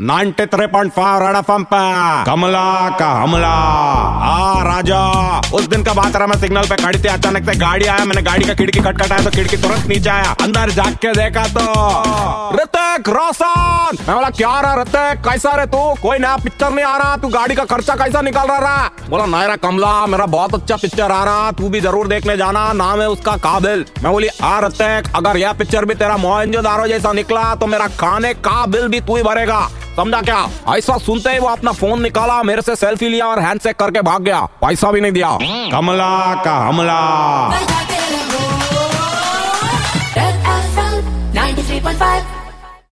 93.5 red FM पे। कमला का हमला। आ, राजा, उस दिन का बात रहा, मैं सिग्नल पे खड़ी थी, अचानक से गाड़ी आया, मैंने गाड़ी का खिड़की खटखटाया तो खिड़की तुरंत नीचे आया। अंदर जाग के देखा तो ऋतिक रोशन। मैं बोला, क्या रहा ऋतिक? कैसा रे तू? कोई नया पिक्चर नहीं आ रहा। तू गाड़ी का खर्चा कैसा निकाल रहा बोला नायरा कमला, मेरा बहुत अच्छा पिक्चर आ रहा। तू भी ज़रूर देखने जाना। नाम है उसका काबिल. मैं बोली, आ, ऋतिक, अगर यह पिक्चर भी तेरा मोहनजोदारो जैसा निकला तो मेरा खाने का बिल भी तू ही भरेगा। समझा क्या? ऐसा सुनते ही वो अपना फ़ोन निकाला मेरे से सेल्फी लिया और हैंडशेक करके भाग गया। पैसा भी नहीं दिया। कमला का हमला।